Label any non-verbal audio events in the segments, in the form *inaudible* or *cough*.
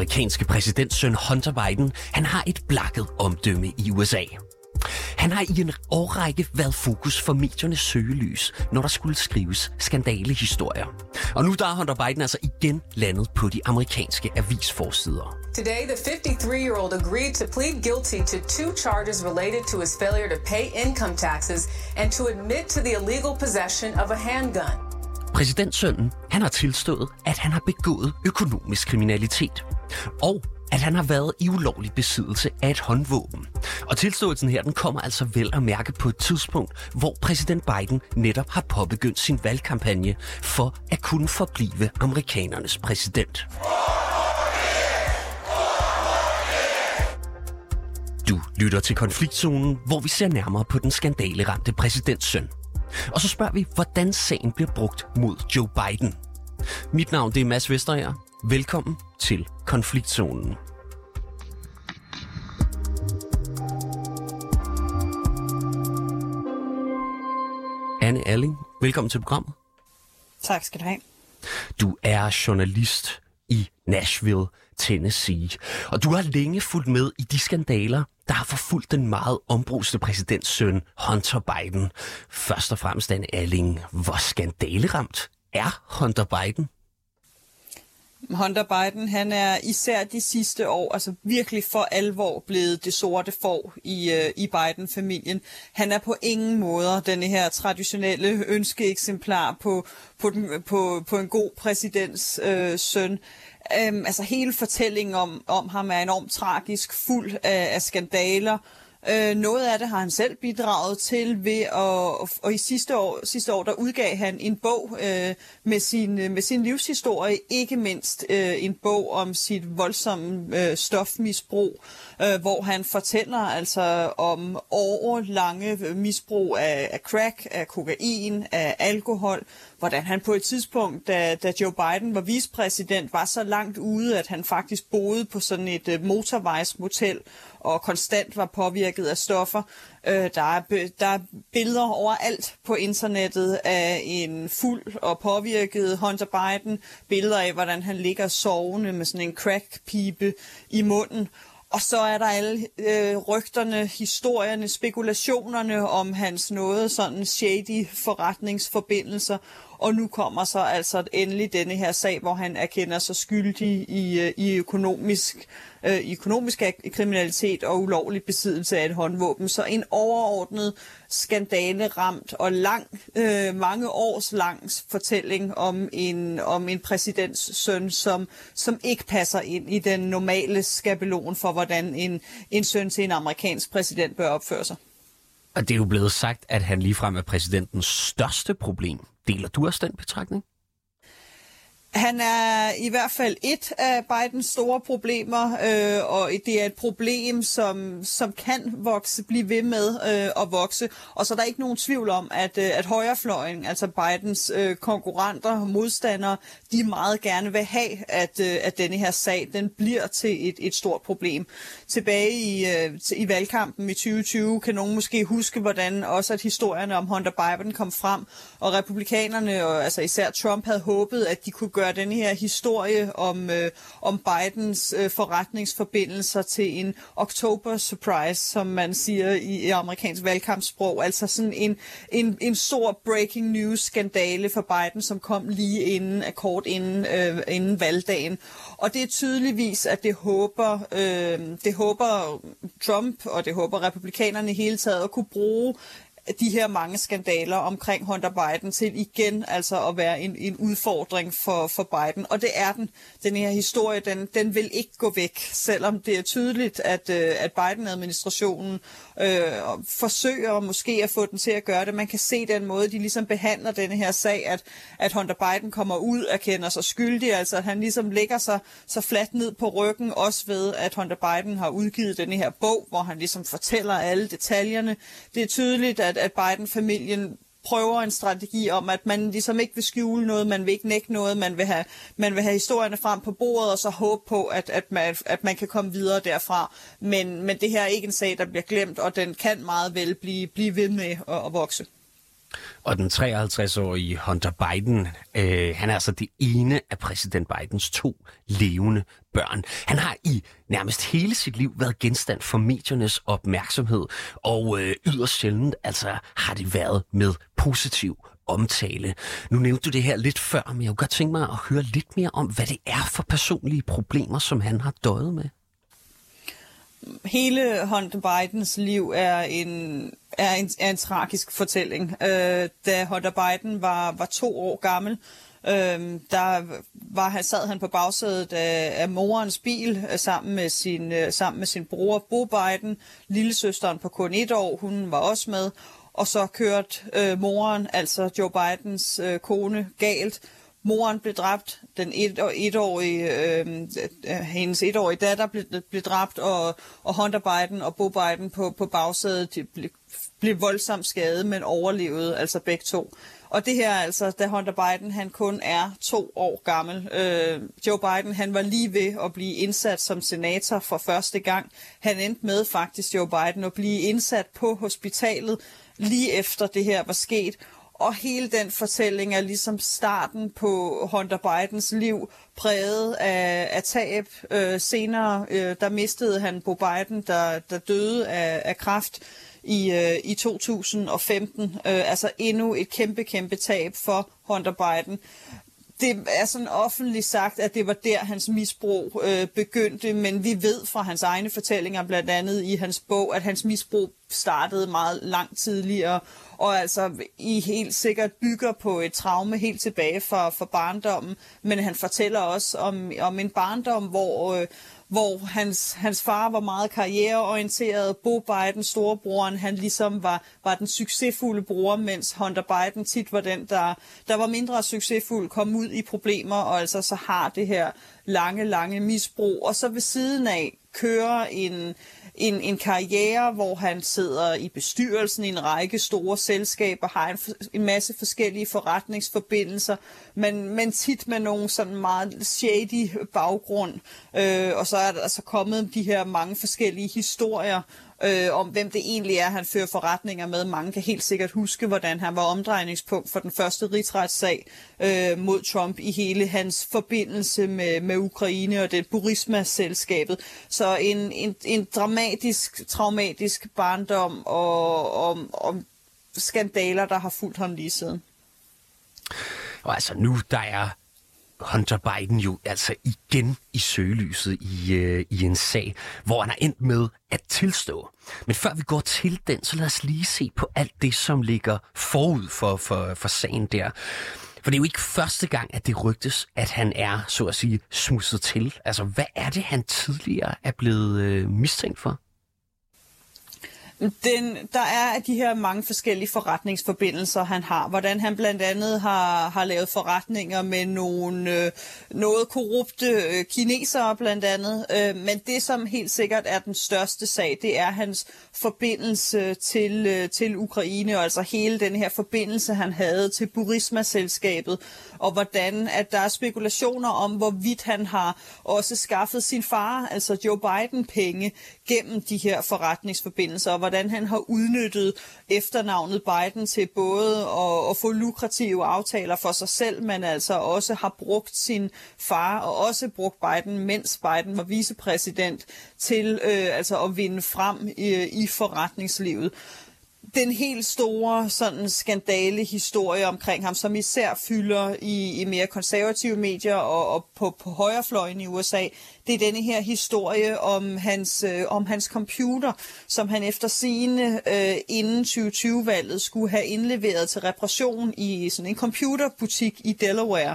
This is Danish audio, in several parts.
amerikanske præsidentsøn Hunter Biden, han har et blakket omdømme i USA. Han har i en årrække været fokus for mediernes søgelys, når der skulle skrives skandalehistorier. Og nu der er Hunter Biden altså igen landet på de amerikanske avisforsider. Today, the 53-year-old agreed to plead guilty to two charges related to his failure to pay income taxes and to admit to the illegal possession of a handgun. Præsidentsønnen han har tilstået, at han har begået økonomisk kriminalitet. Og at han har været i ulovlig besiddelse af et håndvåben. Og tilståelsen her, den kommer altså vel at mærke på et tidspunkt, hvor præsident Biden netop har påbegyndt sin valgkampagne for at kunne forblive amerikanernes præsident. Du lytter til konfliktzonen, hvor vi ser nærmere på den skandaleramte præsidentssøn. Og så spørger vi, hvordan sagen bliver brugt mod Joe Biden. Mit navn det er Mads Vesterager. Velkommen til konfliktzonen. Anne Alling, velkommen til programmet. Tak skal du have. Du er journalist i Nashville, Tennessee. Og du har længe fulgt med i de skandaler, der har forfulgt den meget ombruste præsidents søn, Hunter Biden. Først og fremmest, Anne Alling, hvor skandaleramt er Hunter Biden? Hunter Biden, han er især de sidste år, altså virkelig for alvor blevet det sorte får i, øh, i Biden-familien. Han er på ingen måder den her traditionelle ønskeeksemplar på, på, den, på, på en god præsidents øh, søn. Øhm, altså hele fortællingen om, om ham er enormt tragisk, fuld af, af skandaler, Øh, Øh, noget af det har han selv bidraget til ved at, og i sidste år, sidste år der udgav han en bog øh, med, sin, øh, med sin livshistorie, ikke mindst øh, en bog om sit voldsomme øh, stofmisbrug, øh, hvor han fortæller altså om årlange misbrug af, af crack, af kokain, af alkohol, hvordan han på et tidspunkt, da, da Joe Biden var vicepræsident, var så langt ude, at han faktisk boede på sådan et uh, motorvejsmotel og konstant var påvirket af stoffer. Øh, der, er, der er billeder overalt på internettet af en fuld og påvirket Hunter Biden. Billeder af, hvordan han ligger sovende med sådan en crackpipe i munden. Og så er der alle øh, rygterne, historierne, spekulationerne om hans noget sådan shady forretningsforbindelser. Og nu kommer så altså endelig denne her sag, hvor han erkender sig skyldig i, øh, i økonomisk, øh, økonomisk kriminalitet og ulovlig besiddelse af et håndvåben. Så en overordnet skandale ramt og lang, øh, mange års lang fortælling om en, om en præsidents søn, som, som ikke passer ind i den normale skabelon for, hvordan en, en søn til en amerikansk præsident bør opføre sig. Og det er jo blevet sagt, at han ligefrem er præsidentens største problem. Deler du også den betragtning? Han er i hvert fald et af Bidens store problemer, øh, og det er et problem, som, som kan vokse, blive ved med øh, at vokse. Og så er der ikke nogen tvivl om, at, øh, at højrefløjen, altså Bidens øh, konkurrenter og modstandere, de meget gerne vil have, at, øh, at denne her sag den bliver til et, et stort problem. Tilbage i, øh, i valgkampen i 2020 kan nogen måske huske, hvordan også at historierne om Hunter Biden kom frem, og republikanerne, og altså især Trump, havde håbet, at de kunne gøre den her historie om, øh, om Bidens øh, forretningsforbindelser til en oktober surprise, som man siger i, i amerikansk valgkampssprog. Altså sådan en, en, en stor breaking news skandale for Biden, som kom lige inden, kort inden, øh, inden valgdagen. Og det er tydeligvis, at det håber, øh, det håber Trump og det håber republikanerne i hele taget at kunne bruge de her mange skandaler omkring Hunter Biden til igen altså at være en, en udfordring for, for Biden. Og det er den. Den her historie, den, den vil ikke gå væk, selvom det er tydeligt, at, øh, at Biden-administrationen øh, forsøger måske at få den til at gøre det. Man kan se den måde, de ligesom behandler denne her sag, at, at Hunter Biden kommer ud og kender sig skyldig, altså at han ligesom lægger sig så fladt ned på ryggen, også ved, at Hunter Biden har udgivet denne her bog, hvor han ligesom fortæller alle detaljerne. Det er tydeligt, at, at Biden-familien prøver en strategi om, at man ligesom ikke vil skjule noget, man vil ikke nægte noget, man vil have, man vil have historierne frem på bordet, og så håbe på, at, at, man, at man kan komme videre derfra. Men, men det her er ikke en sag, der bliver glemt, og den kan meget vel blive, blive ved med at, at vokse. Og den 53-årige Hunter Biden, øh, han er altså det ene af præsident Bidens to levende børn. Han har i nærmest hele sit liv været genstand for mediernes opmærksomhed, og øh, yderst sjældent altså har det været med positiv omtale. Nu nævnte du det her lidt før, men jeg kunne godt tænke mig at høre lidt mere om, hvad det er for personlige problemer, som han har døjet med hele Hunter Bidens liv er en, er en, er en tragisk fortælling. Øh, da Hunter Biden var, var to år gammel, øh, der var han, sad han på bagsædet af, af morens bil øh, sammen, med sin, øh, sammen med sin bror Bo Biden, lillesøsteren på kun et år, hun var også med, og så kørte øh, moren, altså Joe Bidens øh, kone, galt, Moren blev dræbt, den et, etårige, øh, øh, hendes etårige datter blev, blev dræbt, og, og Hunter Biden og Bo Biden på, på bagsædet blev, blev voldsomt skadet, men overlevede altså begge to. Og det her altså, da Hunter Biden han kun er to år gammel. Øh, Joe Biden han var lige ved at blive indsat som senator for første gang. Han endte med faktisk, Joe Biden, at blive indsat på hospitalet lige efter det her var sket. Og hele den fortælling er ligesom starten på Hunter Bidens liv, præget af, af tab. Øh, senere øh, der mistede han på Biden, der, der døde af, af kræft i, øh, i 2015. Øh, altså endnu et kæmpe, kæmpe tab for Hunter Biden det er sådan offentligt sagt, at det var der, hans misbrug øh, begyndte, men vi ved fra hans egne fortællinger, blandt andet i hans bog, at hans misbrug startede meget langt tidligere, og altså i helt sikkert bygger på et traume helt tilbage fra, fra barndommen, men han fortæller også om, om en barndom, hvor... Øh, hvor hans, hans far var meget karriereorienteret. Bo Biden, storebroren, han ligesom var, var den succesfulde bror, mens Hunter Biden tit var den, der, der var mindre succesfuld, kom ud i problemer, og altså så har det her lange, lange misbrug. Og så ved siden af kører en, en, en karriere, hvor han sidder i bestyrelsen i en række store selskaber, har en, en masse forskellige forretningsforbindelser, men, men tit med nogle sådan meget shady baggrund. Øh, og så er der altså kommet de her mange forskellige historier øh, om, hvem det egentlig er, han fører forretninger med. Mange kan helt sikkert huske, hvordan han var omdrejningspunkt for den første rigsretssag øh, mod Trump i hele hans forbindelse med, med Ukraine og det Burisma-selskabet. Så en, en, en dramatisk, traumatisk barndom og, og, og skandaler, der har fulgt ham lige siden. Og altså nu, der er Hunter Biden jo altså igen i søgelyset i, øh, i en sag, hvor han er endt med at tilstå. Men før vi går til den, så lad os lige se på alt det, som ligger forud for, for, for sagen der. For det er jo ikke første gang, at det rygtes, at han er, så at sige, smusset til. Altså, hvad er det, han tidligere er blevet øh, mistænkt for? Den, der er de her mange forskellige forretningsforbindelser, han har. Hvordan han blandt andet har, har lavet forretninger med nogle øh, noget korrupte øh, kinesere blandt andet. Øh, men det, som helt sikkert er den største sag, det er hans forbindelse til, øh, til Ukraine, og altså hele den her forbindelse, han havde til Burisma-selskabet, og hvordan at der er spekulationer om, hvorvidt han har også skaffet sin far, altså Joe Biden, penge gennem de her forretningsforbindelser, og hvordan han har udnyttet efternavnet Biden til både at, at få lukrative aftaler for sig selv, men altså også har brugt sin far, og også brugt Biden, mens Biden var vicepræsident, til øh, altså at vinde frem i, i forretningslivet den helt store sådan skandale historie omkring ham, som især fylder i, i mere konservative medier og, og på, på højrefløjen i USA, det er denne her historie om hans, øh, om hans computer, som han efter sine øh, inden 2020-valget skulle have indleveret til reparation i sådan en computerbutik i Delaware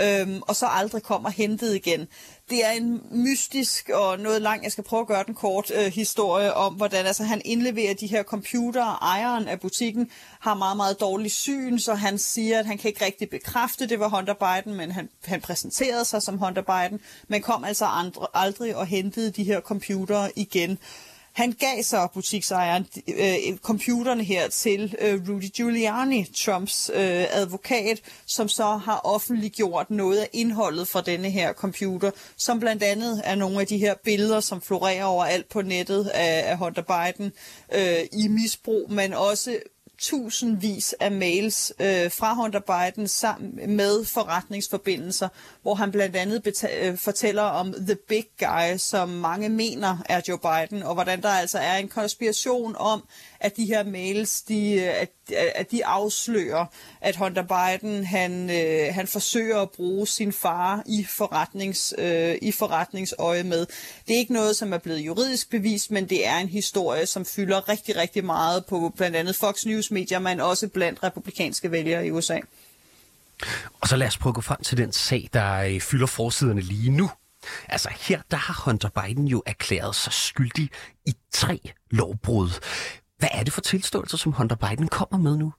øhm, og så aldrig kommer hentet igen. Det er en mystisk og noget lang, jeg skal prøve at gøre den kort, øh, historie om, hvordan altså, han indleverer de her computere. Ejeren af butikken har meget, meget dårlig syn, så han siger, at han kan ikke rigtig bekræfte, det var Hunter Biden, men han, han præsenterede sig som Hunter Biden, men kom altså andre, aldrig og hentede de her computere igen. Han gav så butiksejeren øh, computerne her til øh, Rudy Giuliani, Trumps øh, advokat, som så har offentliggjort noget af indholdet fra denne her computer, som blandt andet er nogle af de her billeder, som florerer overalt på nettet af, af Hunter Biden øh, i misbrug, men også tusindvis af mails øh, fra Hunter Biden sammen med forretningsforbindelser, hvor han blandt andet beta- øh, fortæller om The Big Guy, som mange mener er Joe Biden, og hvordan der altså er en konspiration om, at de her mails, de, at, at de afslører, at Hunter Biden han, øh, han forsøger at bruge sin far i, forretnings, øh, i forretningsøje med. Det er ikke noget, som er blevet juridisk bevist, men det er en historie, som fylder rigtig, rigtig meget på blandt andet Fox News medier, men også blandt republikanske vælgere i USA. Og så lad os prøve at gå frem til den sag, der øh, fylder forsiderne lige nu. Altså her, der har Hunter Biden jo erklæret sig skyldig i tre lovbrud. Hvad er det for tilståelser, som Hunter Biden kommer med nu?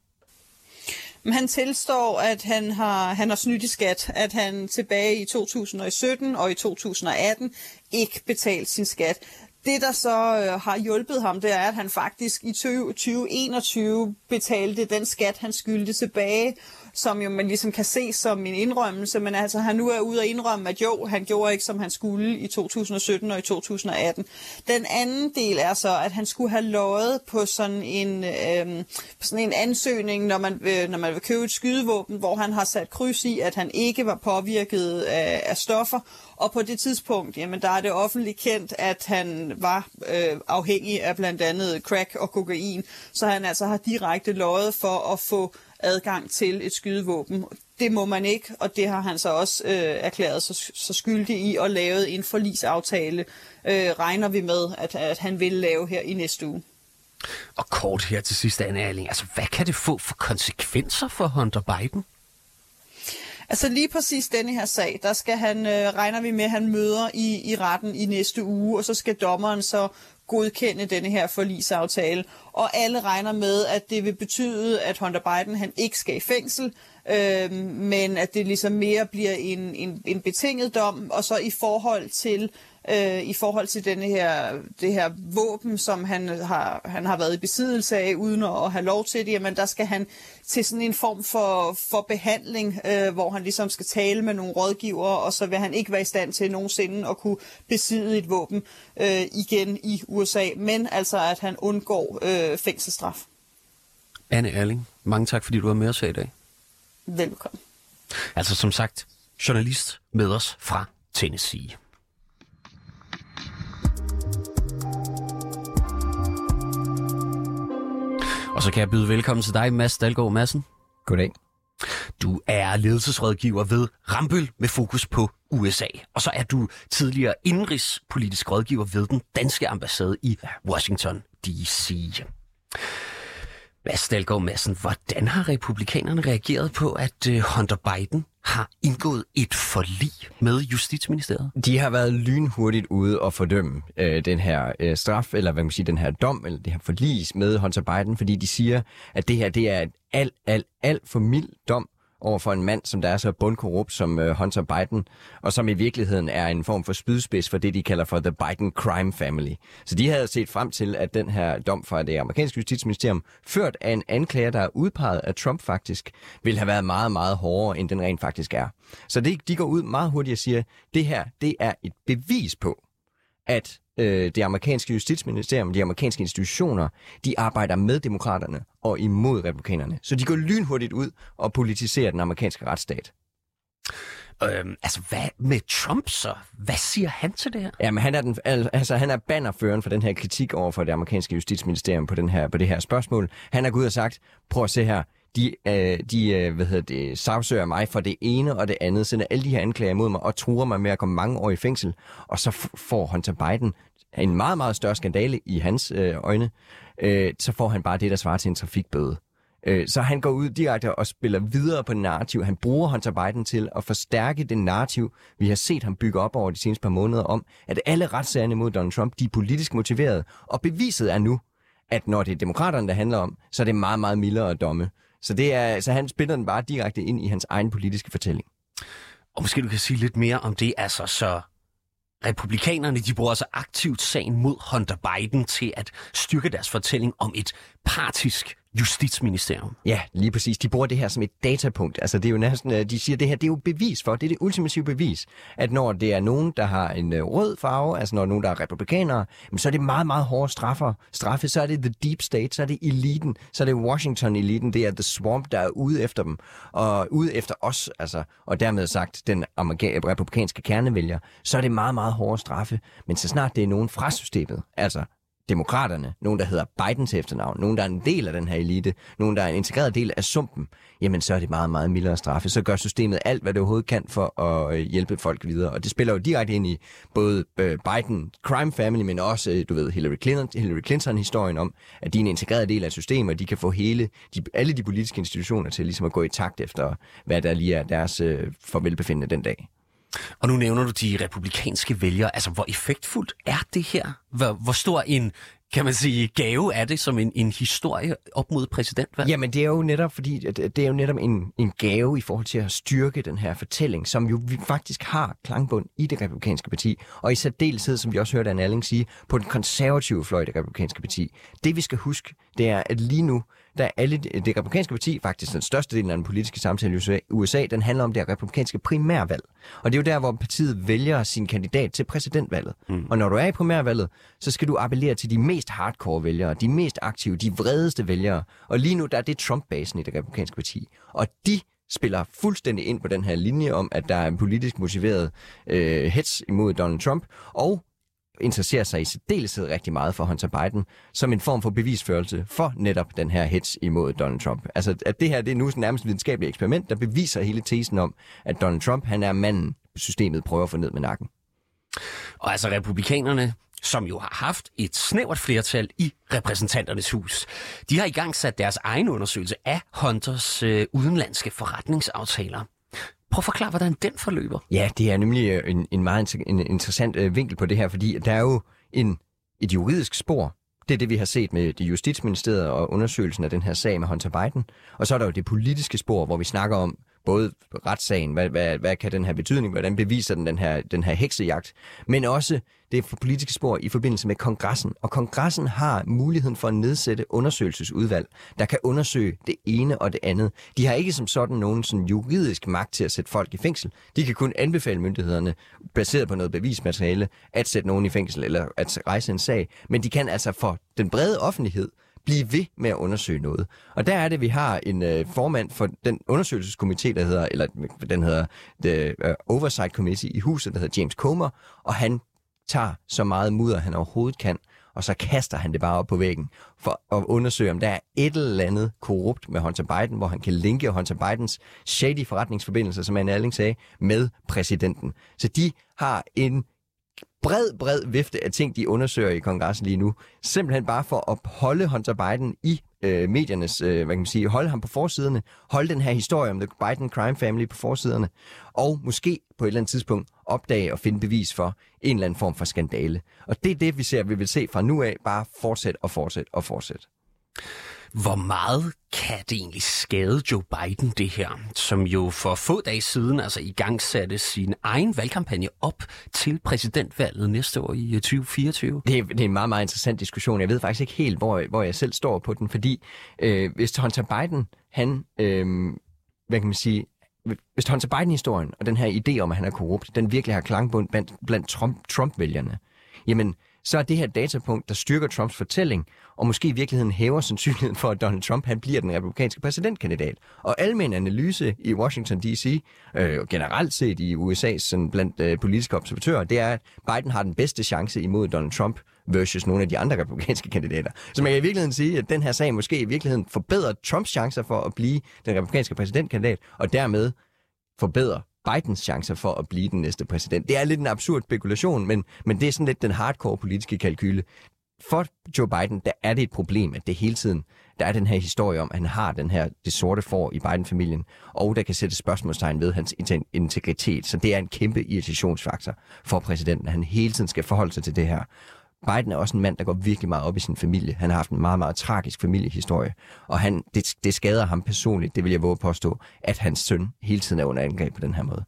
Men han tilstår, at han har, han har snydt i skat, at han tilbage i 2017 og i 2018 ikke betalt sin skat. Det, der så øh, har hjulpet ham, det er, at han faktisk i 20, 2021 betalte den skat, han skyldte tilbage, som jo man ligesom kan se som en indrømmelse, men altså han nu er ude at indrømme, at jo, han gjorde ikke, som han skulle i 2017 og i 2018. Den anden del er så, at han skulle have løjet på sådan en, øh, sådan en ansøgning, når man, øh, når man vil købe et skydevåben, hvor han har sat kryds i, at han ikke var påvirket af, af stoffer, og på det tidspunkt, jamen der er det offentligt kendt, at han var øh, afhængig af blandt andet crack og kokain, så han altså har direkte løjet for at få adgang til et skydevåben. Det må man ikke, og det har han så også øh, erklæret sig så skyldig i og lavet en forlisaftale, øh, regner vi med, at, at han vil lave her i næste uge. Og kort her til sidst, Anne Erling, altså hvad kan det få for konsekvenser for Hunter Biden? Altså lige præcis denne her sag, der skal han, øh, regner vi med, at han møder i, i retten i næste uge, og så skal dommeren så godkende denne her forlisaftale. Og alle regner med, at det vil betyde, at Hunter Biden han ikke skal i fængsel, øh, men at det ligesom mere bliver en, en, en betinget dom, og så i forhold til øh, i forhold til denne her, det her våben, som han har, han har været i besiddelse af, uden at have lov til det, jamen der skal han til sådan en form for, for behandling, øh, hvor han ligesom skal tale med nogle rådgivere, og så vil han ikke være i stand til nogensinde at kunne besidde et våben øh, igen i USA, men altså at han undgår øh, øh, fængselsstraf. Anne Erling, mange tak, fordi du var med os her i dag. Velkommen. Altså som sagt, journalist med os fra Tennessee. Og så kan jeg byde velkommen til dig, Mads Dalgaard Madsen. Goddag. Du er ledelsesrådgiver ved Rambøl med fokus på USA. Og så er du tidligere indrigspolitisk rådgiver ved den danske ambassade i Washington D.C. Mads Dahlgaard Madsen, hvordan har republikanerne reageret på, at øh, Hunter Biden har indgået et forlig med Justitsministeriet? De har været lynhurtigt ude og fordømme øh, den her øh, straf, eller hvad man siger, den her dom, eller det her forlig med Hunter Biden, fordi de siger, at det her det er et alt, alt, alt for mild dom over for en mand, som der er så bundkorrupt som øh, Hunter Biden, og som i virkeligheden er en form for spydspids for det, de kalder for The Biden Crime Family. Så de havde set frem til, at den her dom fra det amerikanske justitsministerium, ført af en anklager, der er udpeget af Trump faktisk, ville have været meget, meget hårdere, end den rent faktisk er. Så det, de går ud meget hurtigt og siger, det her, det er et bevis på, at øh, det amerikanske justitsministerium, de amerikanske institutioner, de arbejder med demokraterne og imod republikanerne. Så de går lynhurtigt ud og politiserer den amerikanske retsstat. Øhm, altså, hvad med Trump så? Hvad siger han til det her? Jamen, han er, den, altså, han er bannerføren for den her kritik over for det amerikanske justitsministerium på, den her, på det her spørgsmål. Han er gået og sagt, prøv at se her, de, øh, de øh, hvad hedder det, sagsøger mig for det ene og det andet, sender alle de her anklager mod mig og truer mig med at komme mange år i fængsel. Og så får Hunter Biden en meget, meget større skandale i hans øh, øjne. Øh, så får han bare det, der svarer til en trafikbøde. Øh, så han går ud direkte og spiller videre på narrativ. Han bruger Hunter Biden til at forstærke den narrativ, vi har set ham bygge op over de seneste par måneder om, at alle retssagerne mod Donald Trump, de er politisk motiverede. Og beviset er nu, at når det er demokraterne, der handler om, så er det meget, meget mildere domme. Så, det er, så han spiller den bare direkte ind i hans egen politiske fortælling. Og måske du kan sige lidt mere om det, altså så republikanerne, de bruger altså aktivt sagen mod Hunter Biden til at styrke deres fortælling om et partisk justitsministerium. Ja, lige præcis. De bruger det her som et datapunkt. Altså, det er jo næsten, øh, de siger, det her det er jo bevis for, det er det ultimative bevis, at når det er nogen, der har en øh, rød farve, altså når er nogen, der er republikanere, så er det meget, meget hårde straffer. straffe. Så er det the deep state, så er det eliten, så er det Washington-eliten, det er the swamp, der er ude efter dem, og ude efter os, altså, og dermed sagt den republikanske kernevælger, så er det meget, meget hårde straffe. Men så snart det er nogen fra systemet, altså demokraterne, nogen der hedder Bidens efternavn, nogen der er en del af den her elite, nogen der er en integreret del af sumpen, jamen så er det meget, meget mildere straffe. Så gør systemet alt, hvad det overhovedet kan for at øh, hjælpe folk videre. Og det spiller jo direkte ind i både øh, Biden crime family, men også, øh, du ved, Hillary Clinton, Hillary Clinton historien om, at de er en integreret del af systemet, og de kan få hele, de, alle de politiske institutioner til ligesom at gå i takt efter, hvad der lige er deres øh, forvelbefindende den dag. Og nu nævner du de republikanske vælgere. Altså, hvor effektfuldt er det her? Hvor, hvor stor en kan man sige, gave er det som en, en historie op mod præsidentvalg? Jamen, det er jo netop, fordi det er jo netop en, en gave i forhold til at styrke den her fortælling, som jo vi faktisk har klangbund i det republikanske parti, og i særdeleshed, som vi også hørte Anne Alling sige, på den konservative fløj i det republikanske parti. Det vi skal huske, det er, at lige nu, der alle det republikanske parti, faktisk den største del af den politiske samtale i USA, den handler om det republikanske primærvalg. Og det er jo der, hvor partiet vælger sin kandidat til præsidentvalget. Mm. Og når du er i primærvalget, så skal du appellere til de mest hardcore vælgere, de mest aktive, de vredeste vælgere. Og lige nu, der er det Trump-basen i det republikanske parti. Og de spiller fuldstændig ind på den her linje om, at der er en politisk motiveret øh, hets imod Donald Trump, og interesserer sig i særdeleshed rigtig meget for Hunter Biden, som en form for bevisførelse for netop den her hets imod Donald Trump. Altså, at det her det er nu nærmest et videnskabeligt eksperiment, der beviser hele tesen om, at Donald Trump, han er manden, systemet prøver at få ned med nakken. Og altså republikanerne, som jo har haft et snævert flertal i repræsentanternes hus. De har i gang sat deres egen undersøgelse af Hunters øh, udenlandske forretningsaftaler. Prøv at forklare, hvordan den forløber. Ja, det er nemlig øh, en, en meget en interessant øh, vinkel på det her, fordi der er jo en, et juridisk spor. Det er det, vi har set med det justitsministeriet og undersøgelsen af den her sag med Hunter Biden. Og så er der jo det politiske spor, hvor vi snakker om, både retssagen, hvad, hvad, hvad kan den her betydning, hvordan beviser den den her, den her heksejagt, men også det politiske spor i forbindelse med kongressen. Og kongressen har muligheden for at nedsætte undersøgelsesudvalg, der kan undersøge det ene og det andet. De har ikke som sådan nogen sådan juridisk magt til at sætte folk i fængsel. De kan kun anbefale myndighederne, baseret på noget bevismateriale, at sætte nogen i fængsel eller at rejse en sag. Men de kan altså for den brede offentlighed blive ved med at undersøge noget. Og der er det, vi har en øh, formand for den undersøgelseskomité, der hedder, eller den hedder The øh, Oversight Committee i huset, der hedder James Comer, og han tager så meget mudder, han overhovedet kan, og så kaster han det bare op på væggen for at undersøge, om der er et eller andet korrupt med Hunter Biden, hvor han kan linke Hunter Bidens shady forretningsforbindelser, som Anne Erling sagde, med præsidenten. Så de har en bred, bred vifte af ting, de undersøger i kongressen lige nu. Simpelthen bare for at holde Hunter Biden i øh, mediernes, øh, hvad kan man sige, holde ham på forsiderne, holde den her historie om The Biden Crime Family på forsiderne, og måske på et eller andet tidspunkt opdage og finde bevis for en eller anden form for skandale. Og det er det, vi ser, vi vil se fra nu af, bare fortsætte og fortsætte og fortsætte. Hvor meget kan det egentlig skade Joe Biden, det her, som jo for få dage siden altså i gang satte sin egen valgkampagne op til præsidentvalget næste år i øh, 2024? Det er, det er en meget, meget interessant diskussion. Jeg ved faktisk ikke helt, hvor, hvor jeg selv står på den, fordi øh, hvis Hunter Biden, han, øh, hvad kan man sige, hvis Hunter Biden-historien og den her idé om, at han er korrupt, den virkelig har klangbund blandt, blandt Trump, Trump-vælgerne, jamen, så er det her datapunkt, der styrker Trumps fortælling, og måske i virkeligheden hæver sandsynligheden for, at Donald Trump han bliver den republikanske præsidentkandidat. Og almen analyse i Washington D.C., øh, generelt set i USA's sådan, blandt øh, politiske observatører, det er, at Biden har den bedste chance imod Donald Trump versus nogle af de andre republikanske kandidater. Så man kan i virkeligheden sige, at den her sag måske i virkeligheden forbedrer Trumps chancer for at blive den republikanske præsidentkandidat, og dermed forbedrer Bidens chancer for at blive den næste præsident. Det er lidt en absurd spekulation, men, men det er sådan lidt den hardcore politiske kalkyle. For Joe Biden, der er det et problem, at det hele tiden, der er den her historie om, at han har den her, det sorte får i Biden-familien, og der kan sætte spørgsmålstegn ved hans integritet. Så det er en kæmpe irritationsfaktor for præsidenten, at han hele tiden skal forholde sig til det her. Biden er også en mand, der går virkelig meget op i sin familie. Han har haft en meget, meget tragisk familiehistorie, og han, det, det skader ham personligt, det vil jeg våge påstå, at hans søn hele tiden er under angreb på den her måde.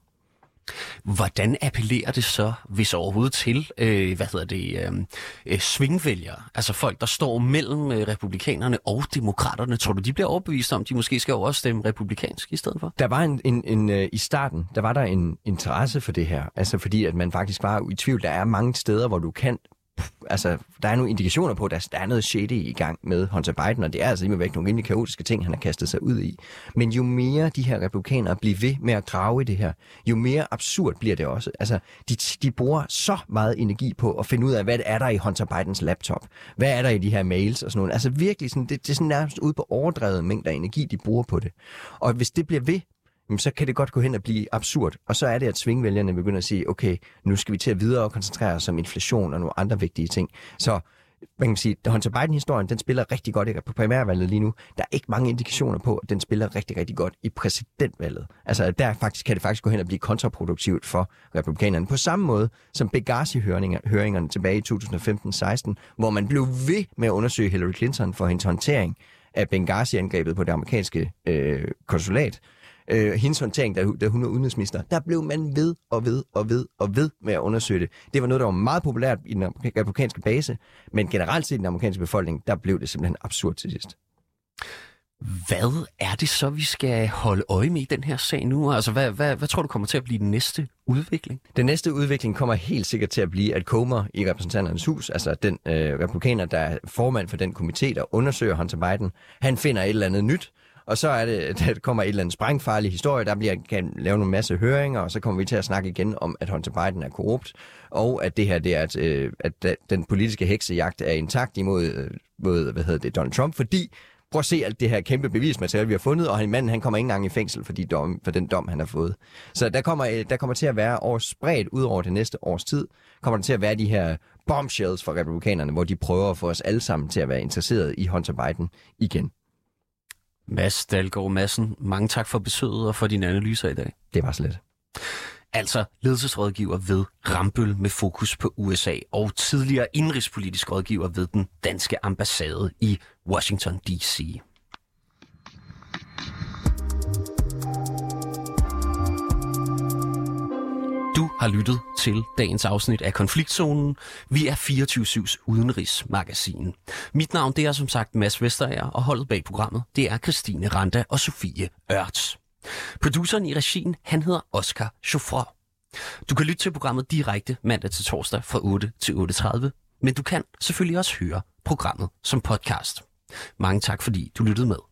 Hvordan appellerer det så, hvis overhovedet til, øh, hvad hedder det, øh, øh, svingvælgere? Altså folk, der står mellem øh, republikanerne og demokraterne. Tror du, de bliver overbevist om, de måske skal overstemme republikansk i stedet for? Der var en, en, en øh, i starten, der var der en interesse for det her. Altså fordi, at man faktisk var i tvivl. Der er mange steder, hvor du kan altså, der er nogle indikationer på, at der, der er noget shady i gang med Hunter Biden, og det er altså imod væk nogle rimelig kaotiske ting, han har kastet sig ud i. Men jo mere de her republikanere bliver ved med at grave i det her, jo mere absurd bliver det også. Altså, de, de bruger så meget energi på at finde ud af, hvad er der i Hunter Bidens laptop? Hvad er der i de her mails og sådan noget? Altså virkelig, sådan, det, det er sådan nærmest ude på overdrevet mængder energi, de bruger på det. Og hvis det bliver ved, jamen, så kan det godt gå hen og blive absurd. Og så er det, at svingvælgerne begynder at sige, okay, nu skal vi til at videre og koncentrere os om inflation og nogle andre vigtige ting. Så man kan sige, at Hunter Biden-historien, den spiller rigtig godt på primærvalget lige nu. Der er ikke mange indikationer på, at den spiller rigtig, rigtig godt i præsidentvalget. Altså, der faktisk, kan det faktisk gå hen og blive kontraproduktivt for republikanerne. På samme måde som Benghazi-høringerne tilbage i 2015-16, hvor man blev ved med at undersøge Hillary Clinton for hendes håndtering af Benghazi-angrebet på det amerikanske øh, konsulat, øh, hendes håndtering, da, da hun var udenrigsminister, der blev man ved og ved og ved og ved med at undersøge det. Det var noget, der var meget populært i den amerikanske base, men generelt set i den amerikanske befolkning, der blev det simpelthen absurd til sidst. Hvad er det så, vi skal holde øje med i den her sag nu? Altså, hvad, hvad, hvad tror du kommer til at blive den næste udvikling? Den næste udvikling kommer helt sikkert til at blive, at Comer i repræsentanternes hus, altså den øh, republikaner, der er formand for den komité, der undersøger Hunter Biden, han finder et eller andet nyt, og så er det, *laughs* der kommer et eller andet sprængfarlig historie, der bliver kan lave en masse høringer, og så kommer vi til at snakke igen om, at Hunter Biden er korrupt, og at det her, det er, at, øh, at den politiske heksejagt er intakt imod, øh, mod, hvad hedder det, Donald Trump, fordi prøv at se alt det her kæmpe bevismateriale, vi har fundet, og han, manden han kommer ikke engang i fængsel for, de dom, for den dom, han har fået. Så der kommer, øh, der kommer til at være over spredt ud over det næste års tid, kommer der til at være de her bombshells for republikanerne, hvor de prøver at få os alle sammen til at være interesseret i Hunter Biden igen. Mads Dalgaard Madsen, mange tak for besøget og for dine analyser i dag. Det var slet. Altså ledelsesrådgiver ved Rambøl med fokus på USA og tidligere indrigspolitisk rådgiver ved den danske ambassade i Washington D.C. Du har lyttet til dagens afsnit af Konfliktzonen. Vi er 24-7's udenrigsmagasin. Mit navn det er som sagt Mads Vesterager, og holdet bag programmet det er Christine Randa og Sofie Ørts. Produceren i regien, han hedder Oscar Chauffeur. Du kan lytte til programmet direkte mandag til torsdag fra 8 til 8.30, men du kan selvfølgelig også høre programmet som podcast. Mange tak, fordi du lyttede med.